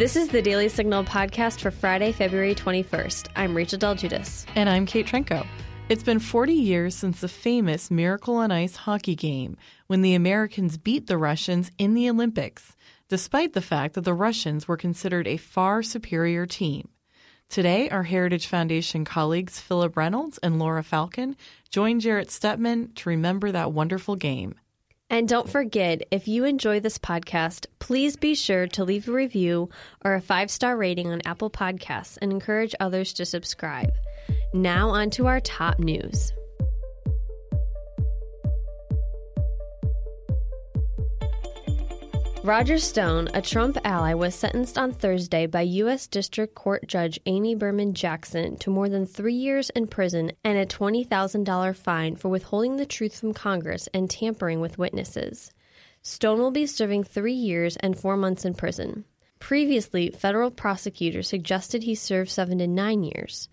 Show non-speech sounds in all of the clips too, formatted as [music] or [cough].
This is the Daily Signal podcast for Friday, February 21st. I'm Rachel Del Guidice. And I'm Kate Trinko. It's been 40 years since the famous Miracle on Ice hockey game when the Americans beat the Russians in the Olympics, despite the fact that the Russians were considered a far superior team. Today, our Heritage Foundation colleagues Philip Reynolds and Laura Falcon join Jarrett Stepman to remember that wonderful game. And don't forget, if you enjoy this podcast, please be sure to leave a review or a five star rating on Apple Podcasts and encourage others to subscribe. Now, on to our top news. Roger Stone, a Trump ally, was sentenced on Thursday by U.S. District Court Judge Amy Berman Jackson to more than three years in prison and a $20,000 fine for withholding the truth from Congress and tampering with witnesses. Stone will be serving three years and four months in prison. Previously, federal prosecutors suggested he serve seven to nine years.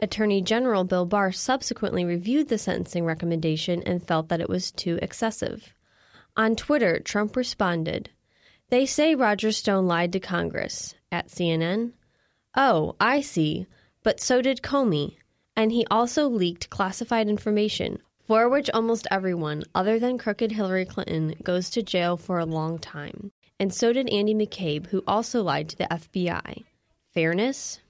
Attorney General Bill Barr subsequently reviewed the sentencing recommendation and felt that it was too excessive. On Twitter, Trump responded, they say Roger Stone lied to Congress. At CNN? Oh, I see. But so did Comey. And he also leaked classified information, for which almost everyone, other than crooked Hillary Clinton, goes to jail for a long time. And so did Andy McCabe, who also lied to the FBI. Fairness?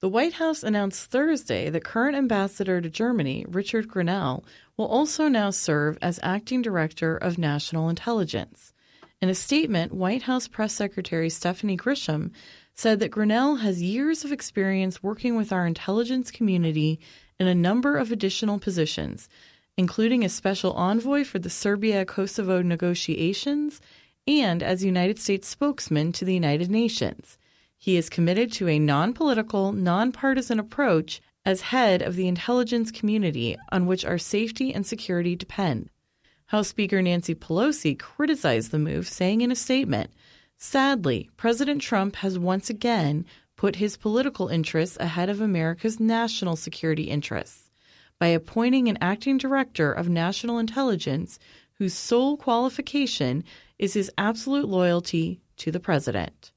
The White House announced Thursday that current ambassador to Germany, Richard Grenell, will also now serve as acting director of national intelligence. In a statement, White House Press Secretary Stephanie Grisham said that Grenell has years of experience working with our intelligence community in a number of additional positions, including as special envoy for the Serbia Kosovo negotiations and as United States spokesman to the United Nations. He is committed to a non political, non-partisan approach as head of the intelligence community on which our safety and security depend. House Speaker Nancy Pelosi criticized the move, saying in a statement, Sadly, President Trump has once again put his political interests ahead of America's national security interests by appointing an acting director of national intelligence whose sole qualification is his absolute loyalty to the president.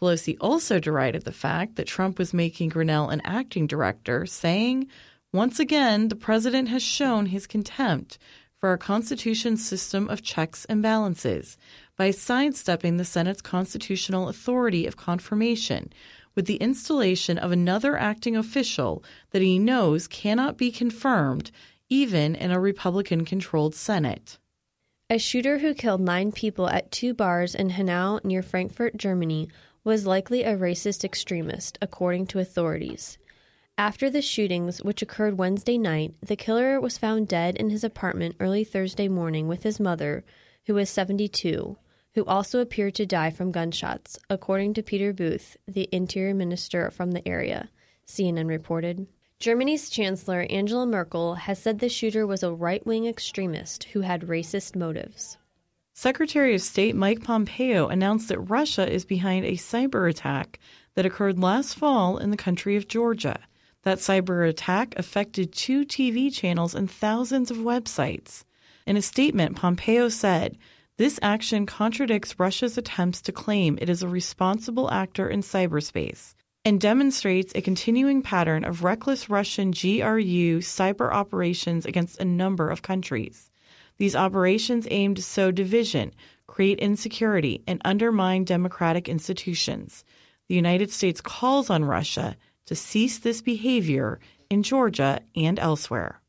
Pelosi also derided the fact that Trump was making Grenell an acting director, saying, Once again, the president has shown his contempt for our Constitution's system of checks and balances by sidestepping the Senate's constitutional authority of confirmation with the installation of another acting official that he knows cannot be confirmed even in a Republican controlled Senate. A shooter who killed nine people at two bars in Hanau near Frankfurt, Germany, was likely a racist extremist, according to authorities. After the shootings, which occurred Wednesday night, the killer was found dead in his apartment early Thursday morning with his mother, who was 72, who also appeared to die from gunshots, according to Peter Beuth, the interior minister from the area, CNN reported. Germany's Chancellor Angela Merkel has said the shooter was a right wing extremist who had racist motives. Secretary of State Mike Pompeo announced that Russia is behind a cyber attack that occurred last fall in the country of Georgia. That cyber attack affected two TV channels and thousands of websites. In a statement, Pompeo said, This action contradicts Russia's attempts to claim it is a responsible actor in cyberspace and demonstrates a continuing pattern of reckless Russian GRU cyber operations against a number of countries. These operations aim to sow division, create insecurity, and undermine democratic institutions. The United States calls on Russia to cease this behavior in Georgia and elsewhere.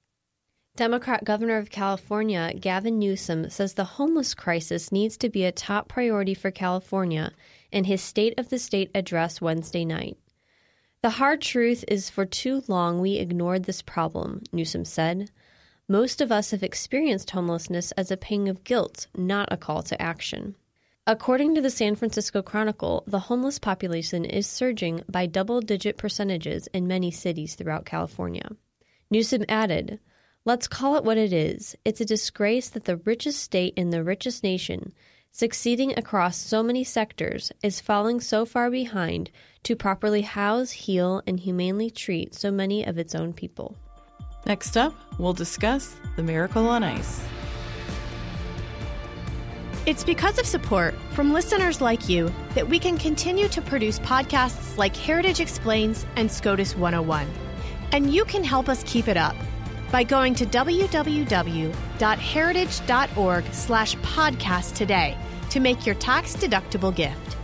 Democrat Governor of California Gavin Newsom says the homeless crisis needs to be a top priority for California in his State of the State address Wednesday night. The hard truth is, for too long we ignored this problem, Newsom said. Most of us have experienced homelessness as a pang of guilt, not a call to action. According to the San Francisco Chronicle, the homeless population is surging by double digit percentages in many cities throughout California. Newsom added, Let's call it what it is. It's a disgrace that the richest state in the richest nation, succeeding across so many sectors, is falling so far behind to properly house, heal, and humanely treat so many of its own people. Next up, we'll discuss the Miracle on Ice. It's because of support from listeners like you that we can continue to produce podcasts like Heritage Explains and SCOTUS 101. And you can help us keep it up by going to www.heritage.org slash podcast today to make your tax-deductible gift.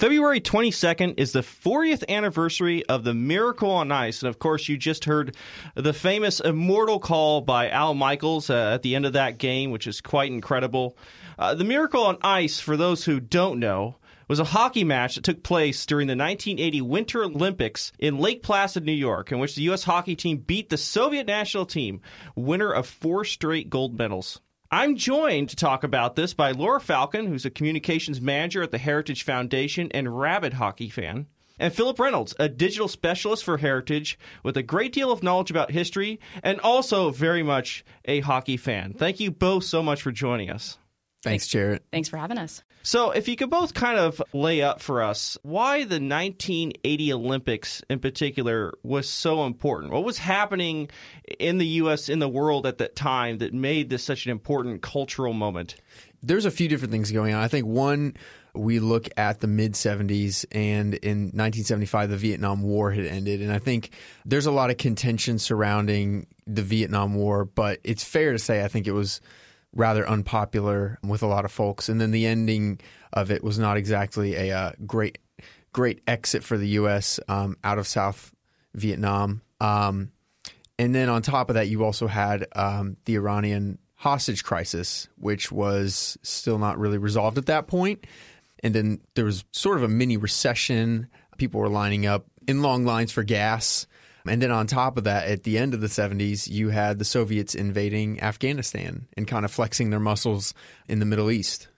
February 22nd is the 40th anniversary of the Miracle on Ice. And of course, you just heard the famous immortal call by Al Michaels uh, at the end of that game, which is quite incredible. Uh, the Miracle on Ice, for those who don't know, was a hockey match that took place during the 1980 Winter Olympics in Lake Placid, New York, in which the U.S. hockey team beat the Soviet national team, winner of four straight gold medals. I'm joined to talk about this by Laura Falcon, who's a communications manager at the Heritage Foundation and rabid hockey fan, and Philip Reynolds, a digital specialist for Heritage with a great deal of knowledge about history and also very much a hockey fan. Thank you both so much for joining us. Thanks, Jarrett. Thanks for having us. So, if you could both kind of lay up for us why the 1980 Olympics in particular was so important. What was happening in the U.S., in the world at that time that made this such an important cultural moment? There's a few different things going on. I think one, we look at the mid 70s, and in 1975, the Vietnam War had ended. And I think there's a lot of contention surrounding the Vietnam War, but it's fair to say I think it was rather unpopular with a lot of folks. And then the ending of it was not exactly a uh, great great exit for the U.S. Um, out of South Vietnam. Um, and then on top of that, you also had um, the Iranian hostage crisis, which was still not really resolved at that point. And then there was sort of a mini recession. People were lining up in long lines for gas. And then on top of that, at the end of the 70s, you had the Soviets invading Afghanistan and kind of flexing their muscles in the Middle East.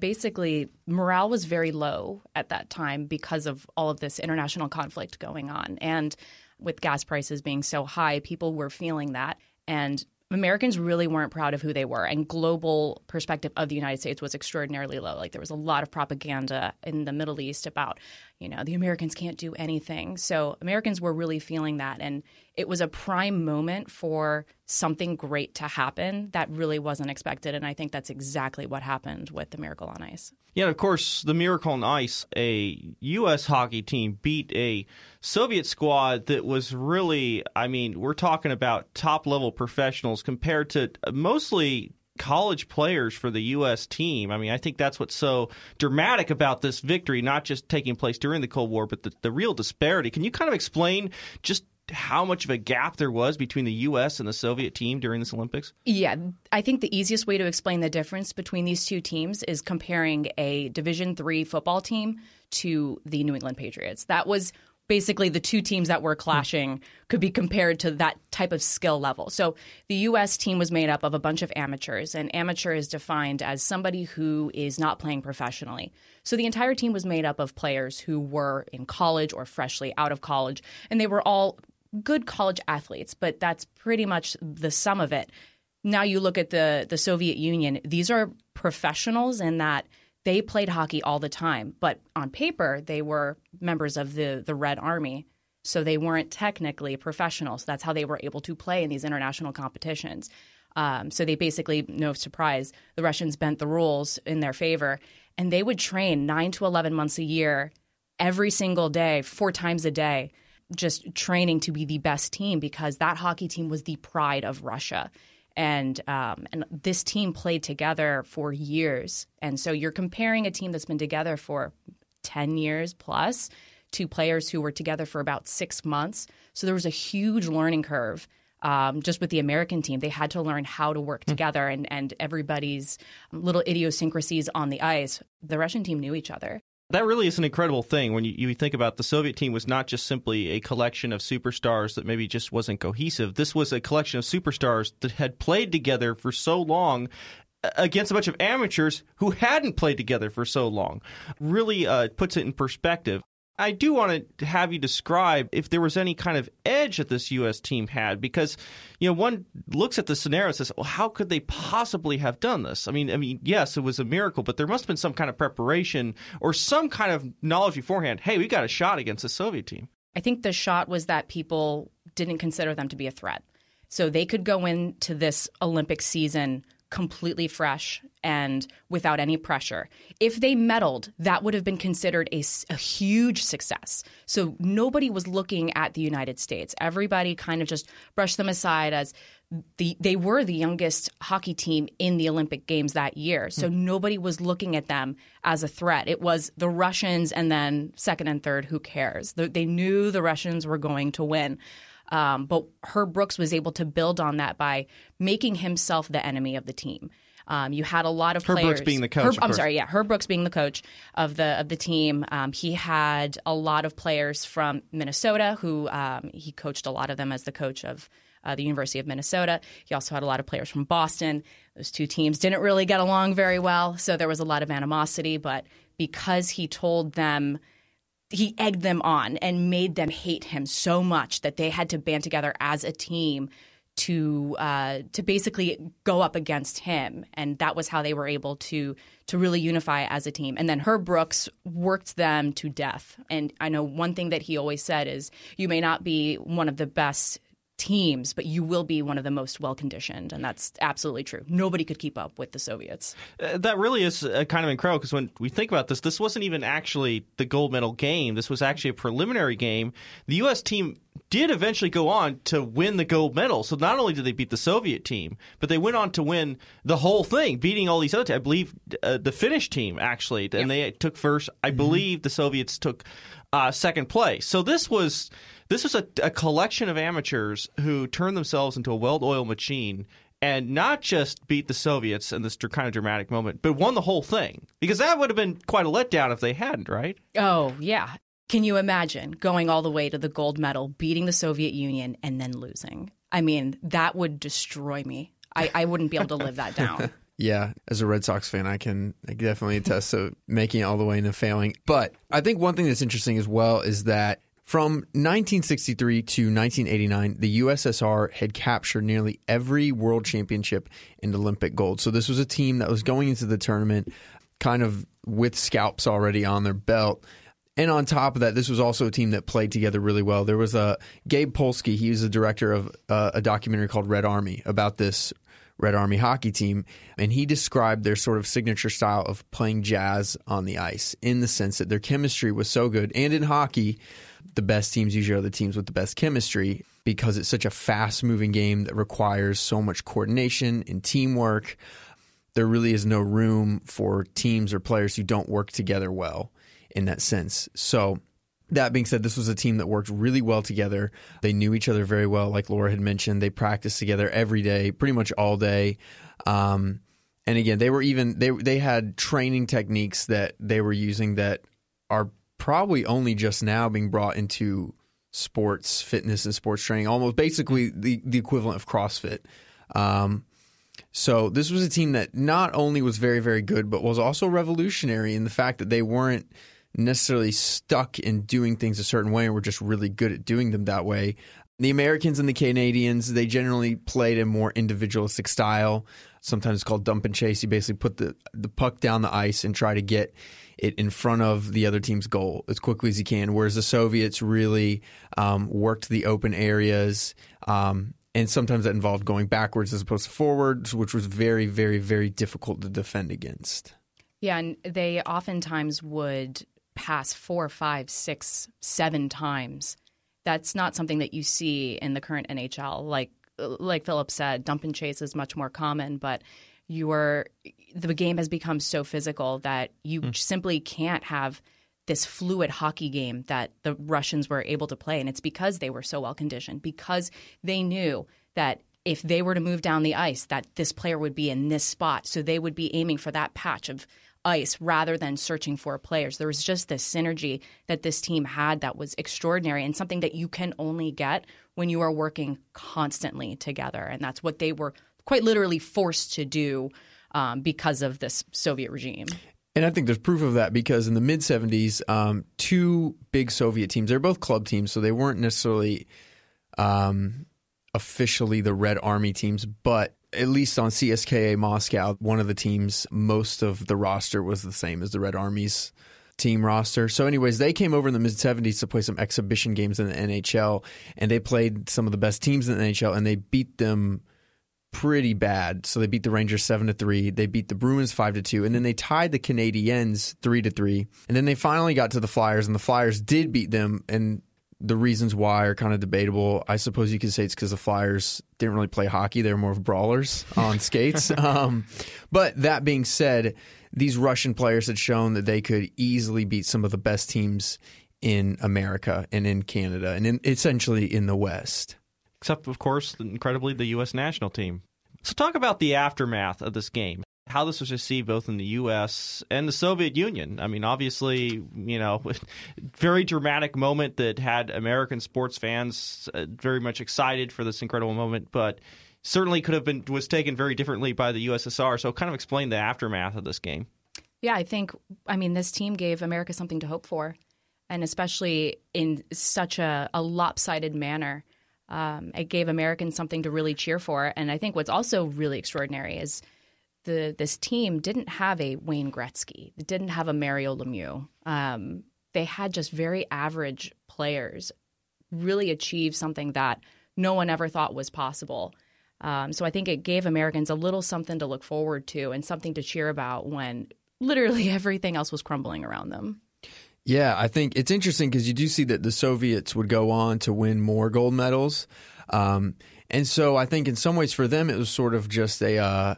Basically, morale was very low at that time because of all of this international conflict going on. And with gas prices being so high, people were feeling that. And Americans really weren't proud of who they were, and global perspective of the United States was extraordinarily low. Like there was a lot of propaganda in the Middle East about, you know, the Americans can't do anything. So Americans were really feeling that, and it was a prime moment for something great to happen that really wasn't expected. And I think that's exactly what happened with the Miracle on Ice. Yeah, of course, the Miracle on Ice, a U.S. hockey team beat a Soviet squad that was really, I mean, we're talking about top level professionals compared to mostly college players for the U.S. team. I mean, I think that's what's so dramatic about this victory, not just taking place during the Cold War, but the, the real disparity. Can you kind of explain just how much of a gap there was between the U.S. and the Soviet team during this Olympics? Yeah, I think the easiest way to explain the difference between these two teams is comparing a Division three football team to the New England Patriots. That was basically the two teams that were clashing could be compared to that type of skill level. So the US team was made up of a bunch of amateurs and amateur is defined as somebody who is not playing professionally. So the entire team was made up of players who were in college or freshly out of college and they were all good college athletes, but that's pretty much the sum of it. Now you look at the the Soviet Union; these are professionals in that they played hockey all the time, but on paper they were members of the the Red Army, so they weren't technically professionals. That's how they were able to play in these international competitions. Um, so they basically, no surprise, the Russians bent the rules in their favor, and they would train nine to eleven months a year, every single day, four times a day just training to be the best team because that hockey team was the pride of Russia. And um, and this team played together for years, and so you're comparing a team that's been together for ten years plus to players who were together for about six months. So there was a huge learning curve um, just with the American team. They had to learn how to work hmm. together and, and everybody's little idiosyncrasies on the ice. The Russian team knew each other that really is an incredible thing when you, you think about the Soviet team was not just simply a collection of superstars that maybe just wasn't cohesive. This was a collection of superstars that had played together for so long against a bunch of amateurs who hadn't played together for so long. Really uh, puts it in perspective. I do want to have you describe if there was any kind of edge that this U.S. team had, because you know one looks at the scenario and says, "Well, how could they possibly have done this?" I mean, I mean, yes, it was a miracle, but there must have been some kind of preparation or some kind of knowledge beforehand. Hey, we got a shot against the Soviet team. I think the shot was that people didn't consider them to be a threat, so they could go into this Olympic season completely fresh and without any pressure. If they medaled, that would have been considered a, a, huge success. So nobody was looking at the United States. Everybody kind of just brushed them aside as the they were the youngest hockey team in the Olympic Games that year. So mm. nobody was looking at them as a threat. It was the Russians and then second and third, who cares? They knew the Russians were going to win. Um, but Herb Brooks was able to build on that by making himself the enemy of the team. Um, you had a lot of Herb players. Brooks being the coach. Herb, I'm sorry, yeah, Herb Brooks being the coach of the of the team. Um, he had a lot of players from Minnesota who um, he coached a lot of them as the coach of uh, the University of Minnesota. He also had a lot of players from Boston. Those two teams didn't really get along very well, so there was a lot of animosity. But because he told them he egged them on and made them hate him so much that they had to band together as a team to uh, to basically go up against him, and that was how they were able to to really unify as a team. And then Herb Brooks worked them to death. And I know one thing that he always said is, "You may not be one of the best teams, but you will be one of the most well conditioned, and that's absolutely true. Nobody could keep up with the Soviets. Uh, that really is uh, kind of incredible because when we think about this, this wasn't even actually the gold medal game. This was actually a preliminary game. The U.S. team did eventually go on to win the gold medal. So not only did they beat the Soviet team, but they went on to win the whole thing, beating all these other teams. I believe uh, the Finnish team actually, and they took first. I mm-hmm. believe the Soviets took uh, second place. So this was this was a, a collection of amateurs who turned themselves into a well-oiled machine and not just beat the Soviets in this kind of dramatic moment, but won the whole thing. Because that would have been quite a letdown if they hadn't, right? Oh, yeah. Can you imagine going all the way to the gold medal, beating the Soviet Union, and then losing? I mean, that would destroy me. I, I wouldn't be able to live that down. [laughs] Yeah, as a Red Sox fan, I can, I can definitely attest to making it all the way into failing. But I think one thing that's interesting as well is that from 1963 to 1989, the USSR had captured nearly every world championship and Olympic gold. So this was a team that was going into the tournament kind of with scalps already on their belt. And on top of that, this was also a team that played together really well. There was a Gabe Polsky. He was the director of uh, a documentary called Red Army about this Red Army hockey team, and he described their sort of signature style of playing jazz on the ice in the sense that their chemistry was so good. And in hockey, the best teams usually are the teams with the best chemistry because it's such a fast moving game that requires so much coordination and teamwork. There really is no room for teams or players who don't work together well in that sense. So, that being said, this was a team that worked really well together. They knew each other very well, like Laura had mentioned. They practiced together every day, pretty much all day. Um, and again, they were even they they had training techniques that they were using that are probably only just now being brought into sports fitness and sports training, almost basically the, the equivalent of CrossFit. Um, so this was a team that not only was very, very good, but was also revolutionary in the fact that they weren't necessarily stuck in doing things a certain way and were just really good at doing them that way. The Americans and the Canadians, they generally played a more individualistic style. Sometimes called dump and chase. You basically put the, the puck down the ice and try to get it in front of the other team's goal as quickly as you can. Whereas the Soviets really um, worked the open areas. Um, and sometimes that involved going backwards as opposed to forwards, which was very, very, very difficult to defend against. Yeah, and they oftentimes would pass four, five, six, seven times. That's not something that you see in the current NHL. Like like Philip said, dump and chase is much more common, but you're the game has become so physical that you mm. simply can't have this fluid hockey game that the Russians were able to play. And it's because they were so well conditioned, because they knew that if they were to move down the ice, that this player would be in this spot. So they would be aiming for that patch of ice rather than searching for players. There was just this synergy that this team had that was extraordinary and something that you can only get when you are working constantly together. And that's what they were quite literally forced to do um, because of this Soviet regime. And I think there's proof of that because in the mid 70s, um, two big Soviet teams, they're both club teams, so they weren't necessarily um, officially the Red Army teams, but at least on CSKA Moscow, one of the teams, most of the roster was the same as the Red Army's team roster. So, anyways, they came over in the mid 70s to play some exhibition games in the NHL, and they played some of the best teams in the NHL, and they beat them pretty bad. So they beat the Rangers seven to three. They beat the Bruins five to two, and then they tied the Canadiens three to three. And then they finally got to the Flyers, and the Flyers did beat them. And the reasons why are kind of debatable. I suppose you could say it's because the Flyers didn't really play hockey; they were more of brawlers on [laughs] skates. Um, but that being said, these Russian players had shown that they could easily beat some of the best teams in America and in Canada, and in, essentially in the West except, of course, incredibly, the U.S. national team. So, talk about the aftermath of this game. How this was received both in the U.S. and the Soviet Union. I mean, obviously, you know, [laughs] very dramatic moment that had American sports fans uh, very much excited for this incredible moment, but certainly could have been was taken very differently by the USSR. So, kind of explain the aftermath of this game. Yeah, I think, I mean, this team gave America something to hope for, and especially in such a, a lopsided manner. Um, it gave Americans something to really cheer for. And I think what's also really extraordinary is the this team didn't have a Wayne Gretzky, it didn't have a Mario Lemieux. Um, they had just very average players really achieve something that no one ever thought was possible. Um, so I think it gave Americans a little something to look forward to and something to cheer about when literally [laughs] everything else was crumbling around them. Yeah, I think it's interesting because you do see that the Soviets would go on to win more gold medals. Um, and so I think in some ways for them it was sort of just a uh,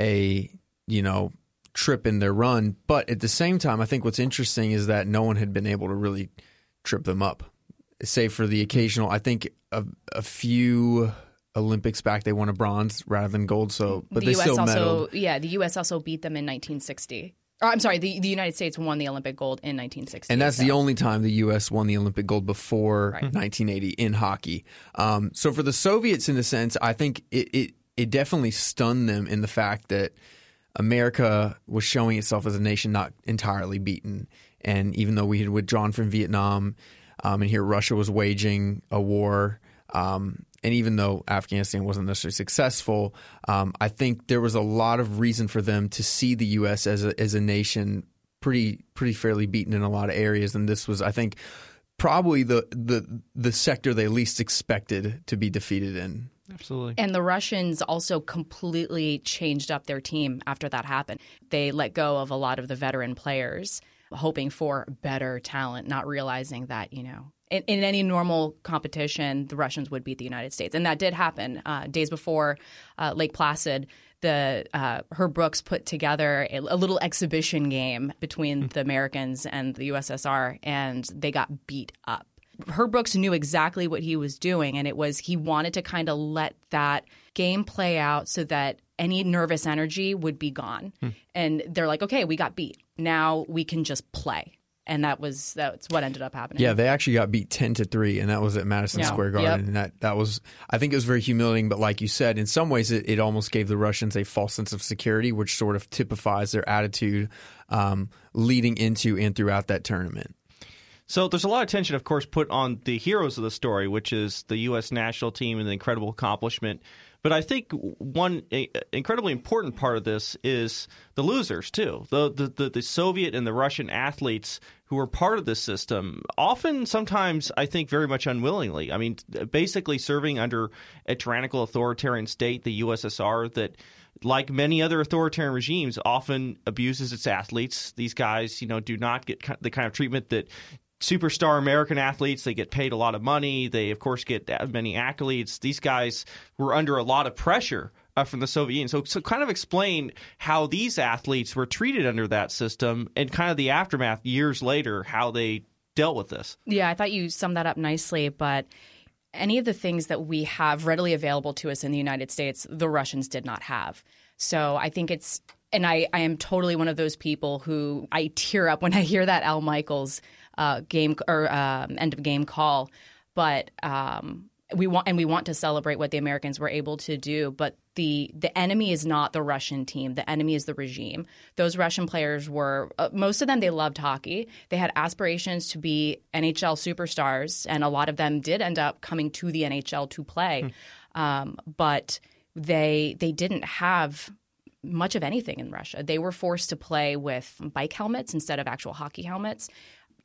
a you know trip in their run. But at the same time, I think what's interesting is that no one had been able to really trip them up, save for the occasional. I think a, a few Olympics back they won a bronze rather than gold. So, but the they U.S. still also, medaled. yeah, the U.S. also beat them in 1960. Or, I'm sorry, the, the United States won the Olympic gold in 1960. And that's so. the only time the U.S. won the Olympic gold before Right. 1980 in hockey. Um, so for the Soviets, in a sense, I think it, it it definitely stunned them in the fact that America was showing itself as a nation not entirely beaten. And even though we had withdrawn from Vietnam, um, and here Russia was waging a war, um, and even though Afghanistan wasn't necessarily successful, um, I think there was a lot of reason for them to see the U.S. as a, as a nation pretty pretty fairly beaten in a lot of areas. And this was, I think, probably the the the sector they least expected to be defeated in. Absolutely. And the Russians also completely changed up their team after that happened. They let go of a lot of the veteran players, hoping for better talent, not realizing that, you know, in, in any normal competition, the Russians would beat the United States. And that did happen. Uh, days before uh, Lake Placid, the uh, Herb Brooks put together a, a little exhibition game between the Americans and the USSR, and they got beat up. Herb Brooks knew exactly what he was doing, and it was he wanted to kind of let that game play out so that any nervous energy would be gone. And they're like, okay, we got beat. Now we can just play. And that was that's what ended up happening. Yeah, they actually got beat ten to three, and that was at Madison Yeah. Square Garden. Yep. And that that was, I think, it was very humiliating. But like you said, in some ways, it, it almost gave the Russians a false sense of security, which sort of typifies their attitude um, leading into and throughout that tournament. So there's a lot of tension, of course, put on the heroes of the story, which is the U.S. national team and the incredible accomplishment. But I think one incredibly important part of this is the losers too. The, the the the Soviet and the Russian athletes who were part of this system, often, sometimes, I think, very much unwillingly. I mean, basically serving under a tyrannical authoritarian state, the USSR, that like many other authoritarian regimes, often abuses its athletes. These guys, you know, do not get the kind of treatment that superstar American athletes. They get paid a lot of money. They, of course, get many accolades. These guys were under a lot of pressure uh, from the Soviet Union. So, so, kind of explain how these athletes were treated under that system and kind of the aftermath years later, how they dealt with this. Yeah, I thought you summed that up nicely, but any of the things that we have readily available to us in the United States, the Russians did not have. So I think it's, and I, I am totally one of those people who I tear up when I hear that Al Michaels uh, game or um, end of game call. But um, we want and we want to celebrate what the Americans were able to do, but the the enemy is not the Russian team. The enemy is the regime. Those Russian players were uh, most of them they loved hockey. They had aspirations to be NHL superstars, and a lot of them did end up coming to the NHL to play. Hmm. Um, but they they didn't have much of anything in Russia. They were forced to play with bike helmets instead of actual hockey helmets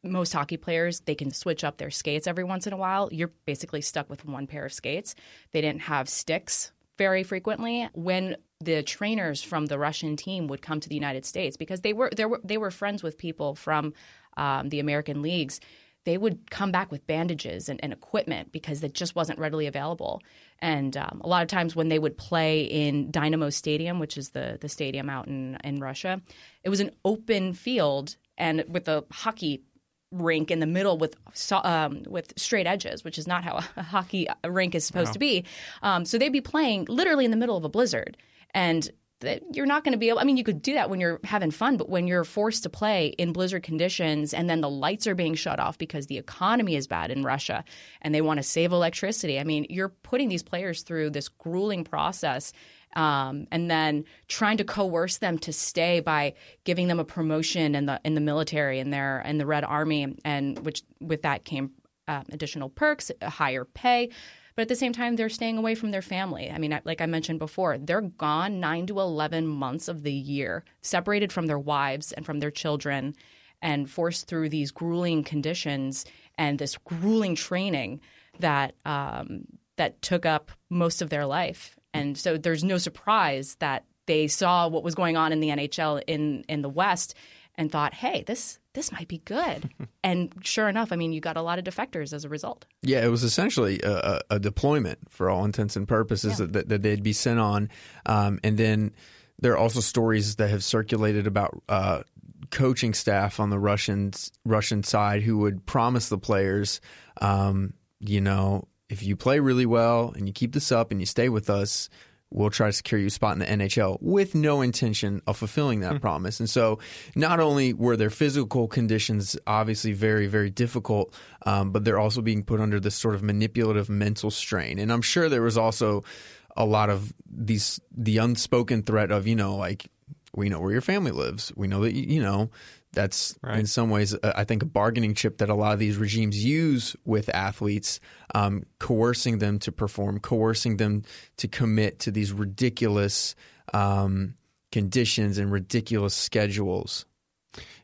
most hockey players they can switch up their skates every once in a while. You're basically stuck with one pair of skates. They didn't have sticks very frequently. When the trainers from the Russian team would come to the United States because they were they were they were friends with people from um, the American leagues they would come back with bandages and, and, equipment because it just wasn't readily available. And um, a lot of times when they would play in Dynamo Stadium, which is the the stadium out in in Russia, it was an open field and with a hockey rink in the middle with um, with straight edges, which is not how a hockey rink is supposed no. to be. Um, so they'd be playing literally in the middle of a blizzard, and you're not going to be able. I mean, you could do that when you're having fun, but when you're forced to play in blizzard conditions, and then the lights are being shut off because the economy is bad in Russia, and they want to save electricity. I mean, you're putting these players through this grueling process um, and then trying to coerce them to stay by giving them a promotion in the in the military in their in the Red Army, and which with that came uh, additional perks, higher pay. But at the same time, they're staying away from their family. I mean, like I mentioned before, they're gone nine to 11 months of the year, separated from their wives and from their children, and forced through these grueling conditions and this grueling training that um, that took up most of their life. And so there's no surprise that they saw what was going on in the NHL in in the West and thought, "Hey, this this might be good." [laughs] and sure enough, I mean, you got a lot of defectors as a result. Yeah, it was essentially a, a deployment for all intents and purposes yeah. that, that, they'd be sent on, um, and then there are also stories that have circulated about. Uh, coaching staff on the Russian Russian side who would promise the players, um, you know, if you play really well and you keep this up and you stay with us, we'll try to secure you a spot in the NHL with no intention of fulfilling that mm-hmm. promise. And so, not only were their physical conditions obviously very, very difficult, um, but they're also being put under this sort of manipulative mental strain. And I'm sure there was also a lot of these the unspoken threat of you know like we know where your family lives. We know that you know that's right. in some ways, uh, I think, a bargaining chip that a lot of these regimes use with athletes, um, coercing them to perform, coercing them to commit to these ridiculous um, conditions and ridiculous schedules.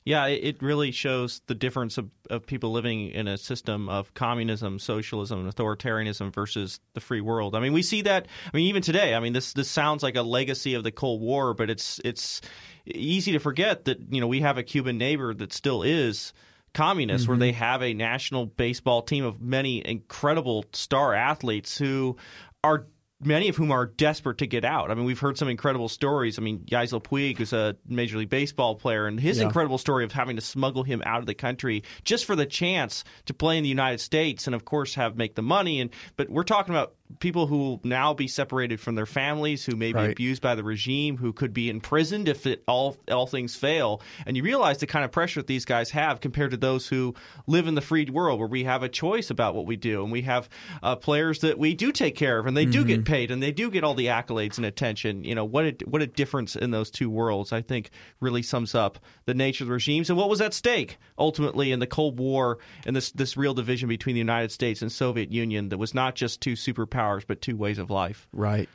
Yeah, it really shows the difference of, of people living in a system of communism, socialism, and authoritarianism versus the free world. I mean, we see that. I mean, even today. I mean, this this sounds like a legacy of the Cold War, but it's it's easy to forget that you know we have a Cuban neighbor that still is communist, mm-hmm. where they have a national baseball team of many incredible star athletes who are many of whom are desperate to get out. I mean, we've heard some incredible stories. I mean, Yasiel Puig is a Major League Baseball player, and his yeah. incredible story of having to smuggle him out of the country just for the chance to play in the United States, and of course have make the money. And but we're talking about people who will now be separated from their families, who may be right. abused by the regime, who could be imprisoned if it, all all things fail. And you realize the kind of pressure that these guys have compared to those who live in the free world, where we have a choice about what we do, and we have uh, players that we do take care of, and they mm-hmm. do get mm-hmm. paid, and they do get all the accolades and attention. You know what a, what a difference in those two worlds. I think really sums up the nature of the regimes and what was at stake ultimately in the Cold War and this this real division between the United States and Soviet Union that was not just two superpowers powers, but two ways of life. Right.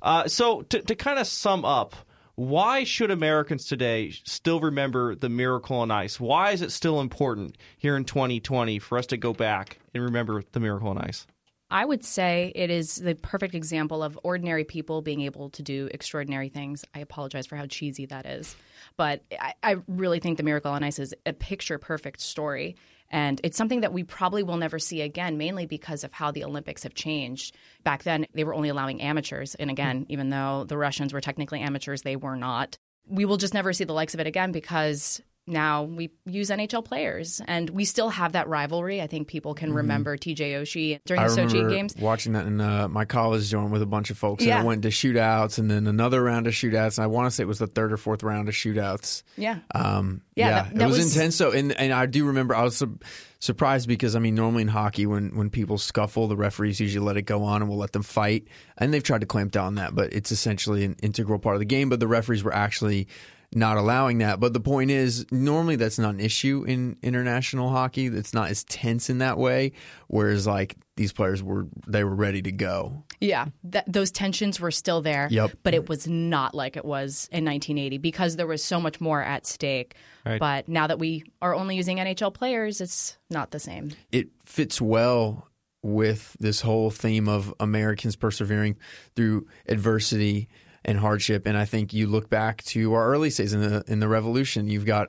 Uh, so to, to kind of sum up, why should Americans today still remember the Miracle on Ice? Why is it still important here in 2020 for us to go back and remember the Miracle on Ice? I would say it is the perfect example of ordinary people being able to do extraordinary things. I apologize for how cheesy that is, but I, I really think the Miracle on Ice is a picture perfect story. And it's something that we probably will never see again, mainly because of how the Olympics have changed. Back then, they were only allowing amateurs. And again, mm-hmm. even though the Russians were technically amateurs, they were not. We will just never see the likes of it again because now we use NHL players, and we still have that rivalry. I think people can remember TJ Oshie during I the Sochi games. watching that in uh, my college dorm with a bunch of folks. Yeah. And I went to shootouts and then another round of shootouts. And I want to say it was the third or fourth round of shootouts. Yeah. Um, Yeah, yeah, that- it was, was- intense. So, and and I do remember I was su- surprised because I mean, normally in hockey, when when people scuffle, the referees usually let it go on and will let them fight. And they've tried to clamp down on that, but it's essentially an integral part of the game. But the referees were actually not allowing that. But the point is, normally that's not an issue in international hockey. It's not as tense in that way. Whereas like these players were, they were ready to go. Yeah, th- those tensions were still there. Yep. But it was not like it was in 1980 because there was so much more at stake. Right. But now that we are only using NHL players, it's not the same. it fits well with this whole theme of Americans persevering through adversity and hardship. And I think you look back to our early days in the in the revolution. You've got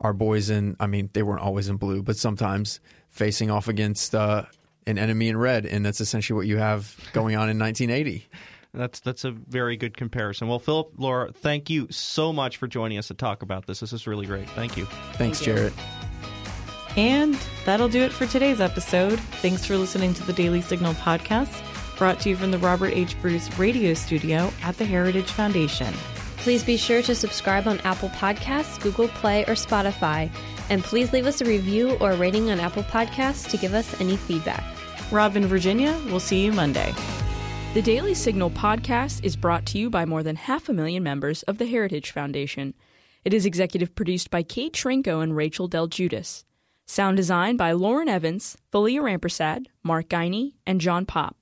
our boys in. I mean, they weren't always in blue, but sometimes facing off against uh, an enemy in red, and that's essentially what you have going on in 1980. [laughs] That's that's a very good comparison. Well, Philip, Laura, thank you so much for joining us to talk about this. This is really great. Thank you. Thanks, Thank you. Jarrett. And that'll do it for today's episode. Thanks for listening to the Daily Signal podcast, brought to you from the Robert H. Bruce radio studio at the Heritage Foundation. Please be sure to subscribe on Apple Podcasts, Google Play, or Spotify. And please leave us a review or a rating on Apple Podcasts to give us any feedback. Rob in Virginia, we'll see you Monday. The Daily Signal podcast is brought to you by more than half a million members of the Heritage Foundation. It is executive produced by Kate Trinko and Rachel Del Guidice. Sound design by Lauren Evans, Thalia Rampersad, Mark Guiney, and John Pop.